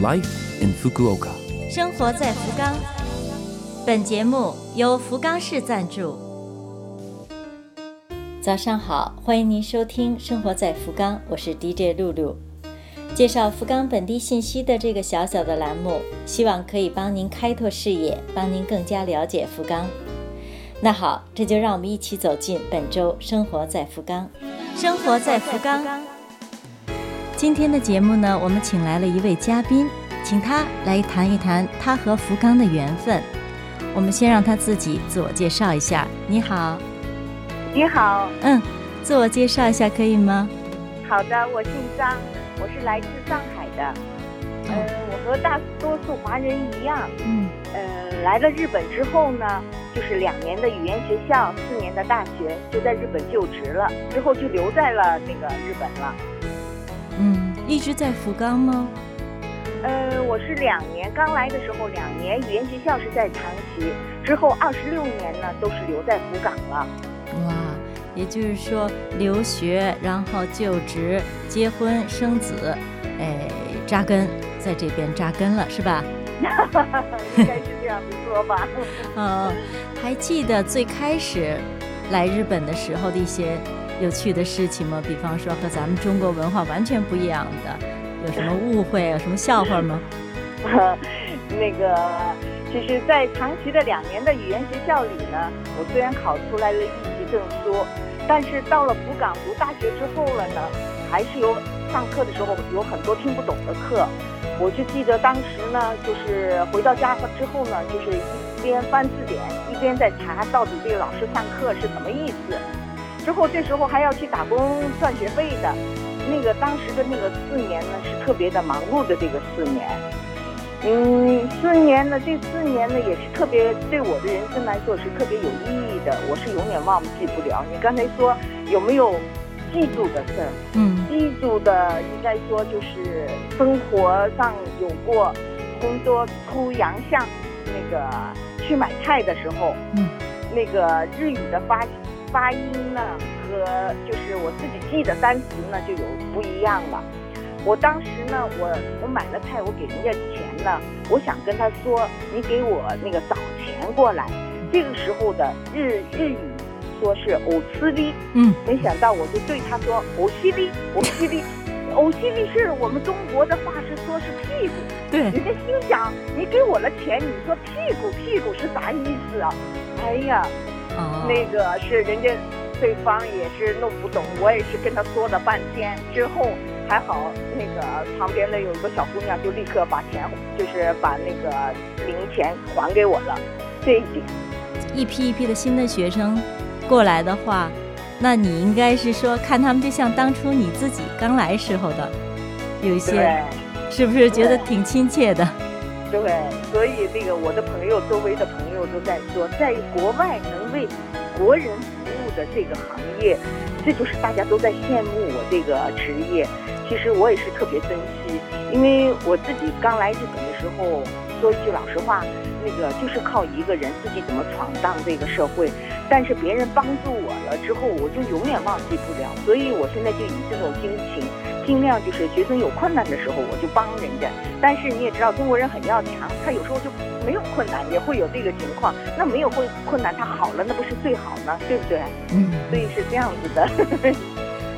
Life in Fukuoka。生活在福冈。本节目由福冈市赞助。早上好，欢迎您收听《生活在福冈》，我是 DJ 露露。介绍福冈本地信息的这个小小的栏目，希望可以帮您开拓视野，帮您更加了解福冈。那好，这就让我们一起走进本周《生活在福冈》。生活在福冈。今天的节目呢，我们请来了一位嘉宾，请他来谈一谈他和福冈的缘分。我们先让他自己自我介绍一下。你好，你好，嗯，自我介绍一下可以吗？好的，我姓张，我是来自上海的。呃，我和大多数华人一样，嗯，呃，来了日本之后呢，就是两年的语言学校，四年的大学，就在日本就职了，之后就留在了那个日本了。嗯，一直在福冈吗？呃，我是两年刚来的时候，两年语言学校是在长崎，之后二十六年呢都是留在福冈了。哇，也就是说留学，然后就职、结婚、生子，哎，扎根在这边扎根了，是吧？应该是这样子说吧。呃，还记得最开始来日本的时候的一些有趣的事情吗？比方说和咱们中国文化完全不一样的，有什么误会有，什么笑话吗？那个，其实，在长期的两年的语言学校里呢，我虽然考出来了一级证书，但是到了福冈读大学之后了呢，还是有上课的时候有很多听不懂的课。我就记得当时呢，就是回到家之后呢，就是一边翻字典，一边在查到底这个老师上课是什么意思。之后这时候还要去打工赚学费的，那个当时的那个四年呢，是特别的忙碌的这个四年。嗯，四年呢，这四年呢也是特别对我的人生来说是特别有意义的，我是永远忘记不了。你刚才说有没有记住的事儿？嗯，记住的应该说就是生活上有过工作出洋相，那个去买菜的时候，嗯，那个日语的发发音呢和就是我自己记的单词呢就有不一样了。我当时呢，我我买了菜，我给人家钱呢，我想跟他说，你给我那个找钱过来。这个时候的日日语说是欧斯利，嗯，没想到我就对他说欧西利，欧西利，欧西利是我们中国的话是说是屁股，对，人家心想你给我了钱，你说屁股屁股是啥意思啊？哎呀，哦，那个是人家对方也是弄不懂，我也是跟他说了半天之后。还好，那个旁边的有一个小姑娘，就立刻把钱，就是把那个零钱还给我了。这一点，一批一批的新的学生过来的话，那你应该是说看他们就像当初你自己刚来时候的，有一些，是不是觉得挺亲切的？对，所以那个我的朋友，周围的朋友都在说，在国外能为国人服务的这个行业，这就是大家都在羡慕我这个职业。其实我也是特别珍惜，因为我自己刚来日本的时候，说一句老实话，那个就是靠一个人自己怎么闯荡这个社会。但是别人帮助我了之后，我就永远忘记不了。所以我现在就以这种心情，尽量就是学生有困难的时候我就帮人家。但是你也知道，中国人很要强，他有时候就没有困难，也会有这个情况。那没有会困难，他好了，那不是最好呢？对不对？嗯，所以是这样子的。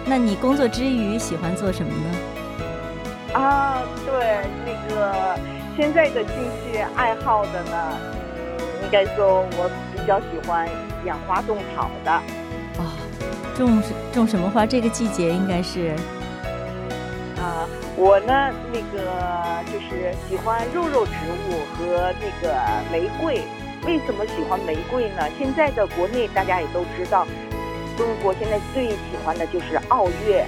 那你工作之余喜欢做什么呢？啊，对，那个现在的兴趣爱好的呢，嗯，应该说我比较喜欢养花种草的。啊，种种什么花？这个季节应该是。我呢，那个就是喜欢肉肉植物和那个玫瑰。为什么喜欢玫瑰呢？现在的国内大家也都知道。中国现在最喜欢的就是奥月，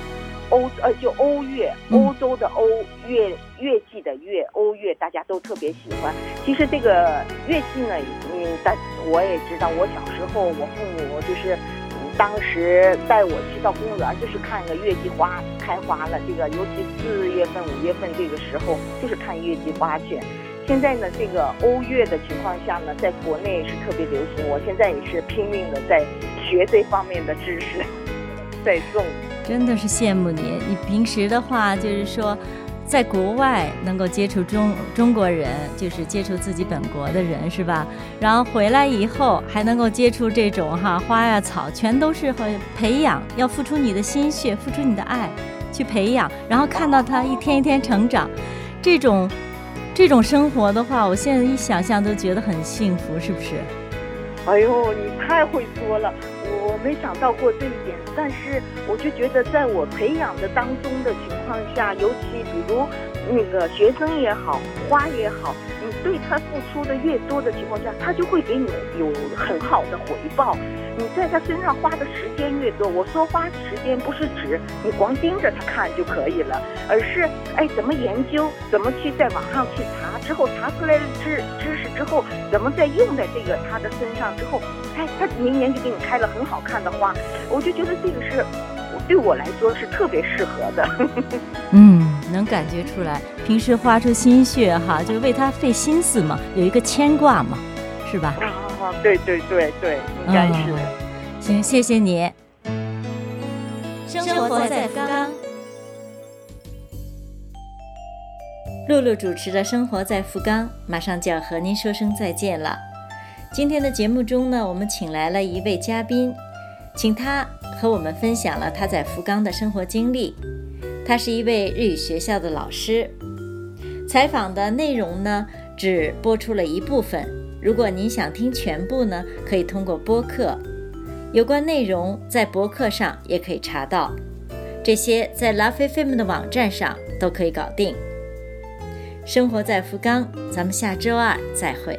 欧呃就欧月，欧洲的欧月月季的月欧月，大家都特别喜欢。其实这个月季呢，嗯，但我也知道，我小时候我父母就是当时带我去到公园，就是看个月季花开花了。这个尤其四月份、五月份这个时候，就是看月季花去。现在呢，这个欧月的情况下呢，在国内是特别流行。我现在也是拼命的在。学这方面的知识，在种，真的是羡慕你。你平时的话，就是说，在国外能够接触中中国人，就是接触自己本国的人，是吧？然后回来以后还能够接触这种哈花呀草，全都是和培养，要付出你的心血，付出你的爱去培养，然后看到它一天一天成长，这种这种生活的话，我现在一想象都觉得很幸福，是不是？哎呦，你太会说了，没想到过这一点，但是我就觉得，在我培养的当中的情况下，尤其比如那个学生也好，花也好，你对他付出的越多的情况下，他就会给你有很好的回报。你在他身上花的时间越多，我说花时间不是指你光盯着他看就可以了，而是哎怎么研究，怎么去在网上去查，之后查出来的知知识之后，怎么再用在这个他的身上之后，哎他明年就给你开了很好看的花，我就觉得这个是对我来说是特别适合的。嗯，能感觉出来，平时花出心血哈，就是为他费心思嘛，有一个牵挂嘛，是吧？啊，对对对对，应该是。行，谢谢你。生活在福冈，露露主持的《生活在福冈》马上就要和您说声再见了。今天的节目中呢，我们请来了一位嘉宾，请他和我们分享了他在福冈的生活经历。他是一位日语学校的老师。采访的内容呢，只播出了一部分。如果您想听全部呢，可以通过播客。有关内容在博客上也可以查到，这些在 Love FM 的网站上都可以搞定。生活在福冈，咱们下周二再会。